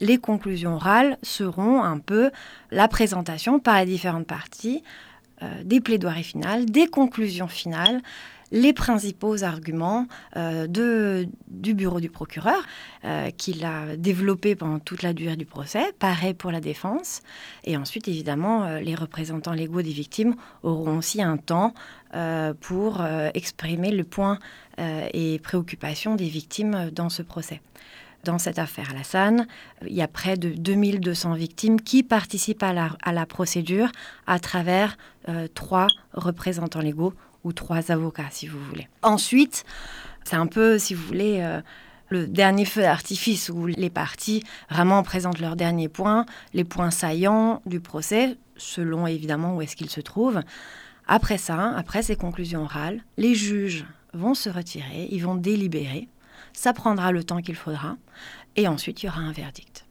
les conclusions orales seront un peu la présentation par les différentes parties euh, des plaidoiries finales, des conclusions finales, les principaux arguments euh, du bureau du procureur euh, qu'il a développé pendant toute la durée du procès, pareil pour la défense. Et ensuite, évidemment, les représentants légaux des victimes auront aussi un temps pour exprimer le point et préoccupations des victimes dans ce procès dans cette affaire Alassane. Il y a près de 2200 victimes qui participent à la, procédure à travers euh, trois représentants légaux ou trois avocats, si vous voulez. Ensuite, c'est un peu, si vous voulez, euh, le dernier feu d'artifice où les parties vraiment présentent leurs derniers points, les points saillants du procès, selon évidemment où est-ce qu'ils se trouvent. Après ça, après ces conclusions orales, les juges vont se retirer, ils vont délibérer ça prendra le temps qu'il faudra. Et ensuite, il y aura un verdict.